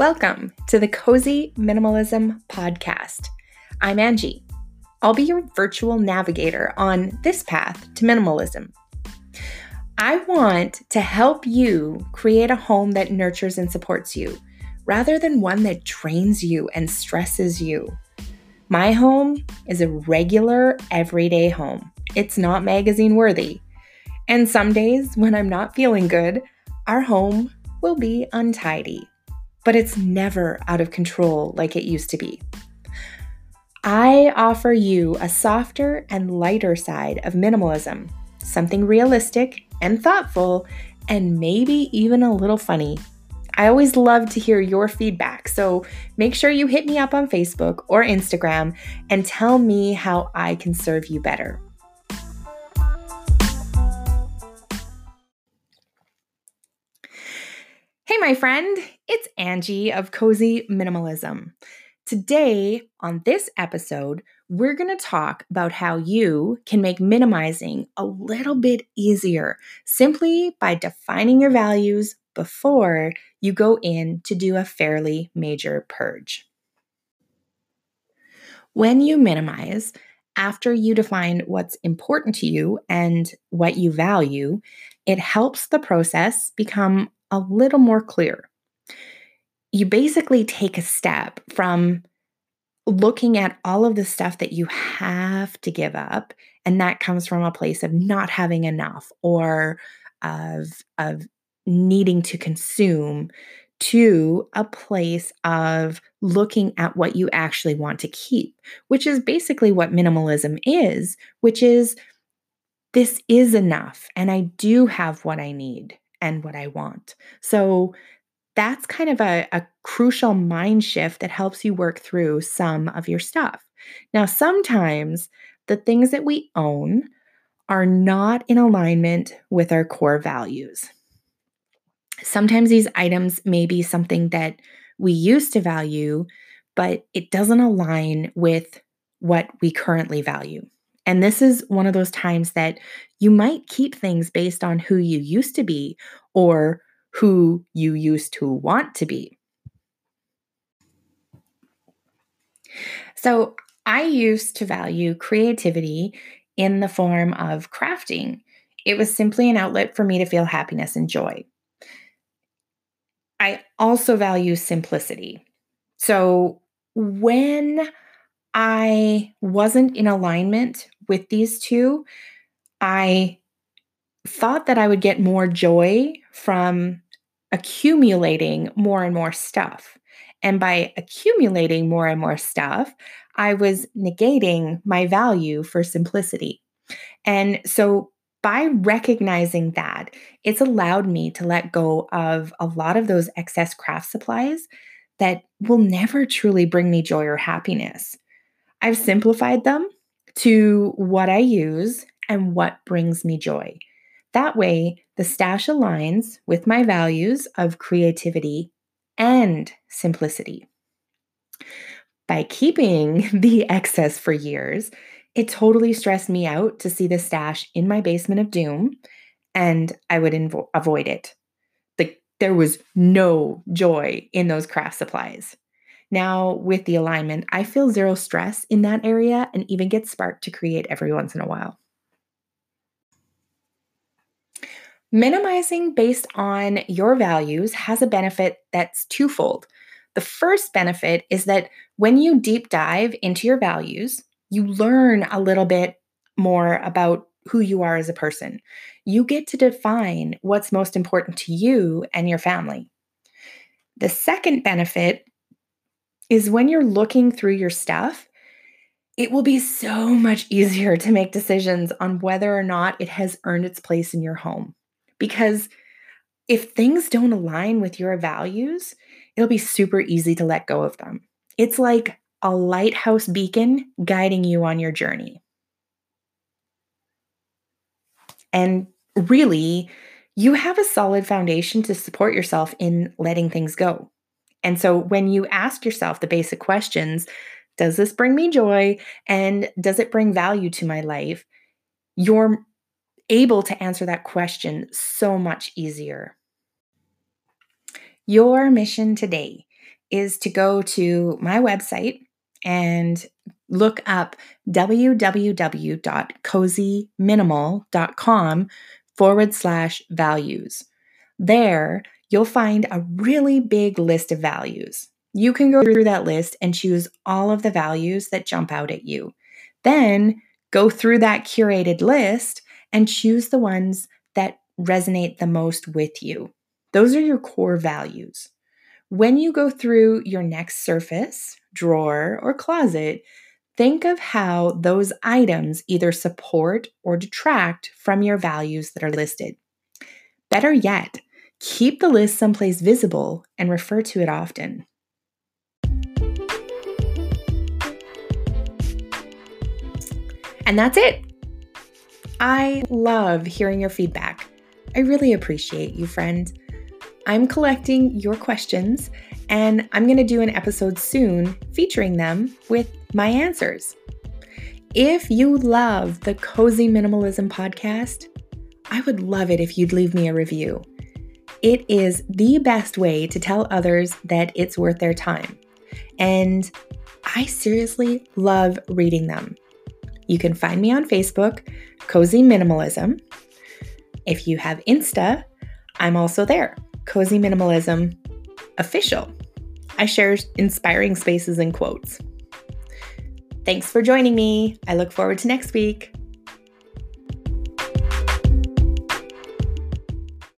Welcome to the Cozy Minimalism Podcast. I'm Angie. I'll be your virtual navigator on this path to minimalism. I want to help you create a home that nurtures and supports you rather than one that drains you and stresses you. My home is a regular, everyday home. It's not magazine worthy. And some days when I'm not feeling good, our home will be untidy but it's never out of control like it used to be. I offer you a softer and lighter side of minimalism, something realistic and thoughtful, and maybe even a little funny. I always love to hear your feedback, so make sure you hit me up on Facebook or Instagram and tell me how I can serve you better. My friend, it's Angie of Cozy Minimalism. Today, on this episode, we're going to talk about how you can make minimizing a little bit easier simply by defining your values before you go in to do a fairly major purge. When you minimize, after you define what's important to you and what you value, it helps the process become a little more clear. You basically take a step from looking at all of the stuff that you have to give up and that comes from a place of not having enough or of of needing to consume to a place of looking at what you actually want to keep, which is basically what minimalism is, which is this is enough and I do have what I need and what I want. So that's kind of a, a crucial mind shift that helps you work through some of your stuff. Now, sometimes the things that we own are not in alignment with our core values. Sometimes these items may be something that we used to value, but it doesn't align with what we currently value. And this is one of those times that you might keep things based on who you used to be or who you used to want to be. So, I used to value creativity in the form of crafting. It was simply an outlet for me to feel happiness and joy. I also value simplicity. So, when I wasn't in alignment with these two, I thought that I would get more joy from accumulating more and more stuff. And by accumulating more and more stuff, I was negating my value for simplicity. And so by recognizing that, it's allowed me to let go of a lot of those excess craft supplies that will never truly bring me joy or happiness. I've simplified them to what I use and what brings me joy. That way, the stash aligns with my values of creativity and simplicity. By keeping the excess for years, it totally stressed me out to see the stash in my basement of doom, and I would invo- avoid it. Like there was no joy in those craft supplies. Now, with the alignment, I feel zero stress in that area and even get sparked to create every once in a while. Minimizing based on your values has a benefit that's twofold. The first benefit is that when you deep dive into your values, you learn a little bit more about who you are as a person. You get to define what's most important to you and your family. The second benefit is when you're looking through your stuff, it will be so much easier to make decisions on whether or not it has earned its place in your home. Because if things don't align with your values, it'll be super easy to let go of them. It's like a lighthouse beacon guiding you on your journey. And really, you have a solid foundation to support yourself in letting things go. And so when you ask yourself the basic questions, does this bring me joy? And does it bring value to my life? You're able to answer that question so much easier. Your mission today is to go to my website and look up www.cozyminimal.com forward slash values. There, you'll find a really big list of values. You can go through that list and choose all of the values that jump out at you. Then go through that curated list and choose the ones that resonate the most with you. Those are your core values. When you go through your next surface, drawer, or closet, think of how those items either support or detract from your values that are listed. Better yet, keep the list someplace visible and refer to it often. And that's it. I love hearing your feedback. I really appreciate you, friend. I'm collecting your questions and I'm going to do an episode soon featuring them with my answers. If you love the Cozy Minimalism podcast, I would love it if you'd leave me a review. It is the best way to tell others that it's worth their time. And I seriously love reading them. You can find me on Facebook, Cozy Minimalism. If you have Insta, I'm also there, Cozy Minimalism Official. I share inspiring spaces and quotes. Thanks for joining me. I look forward to next week.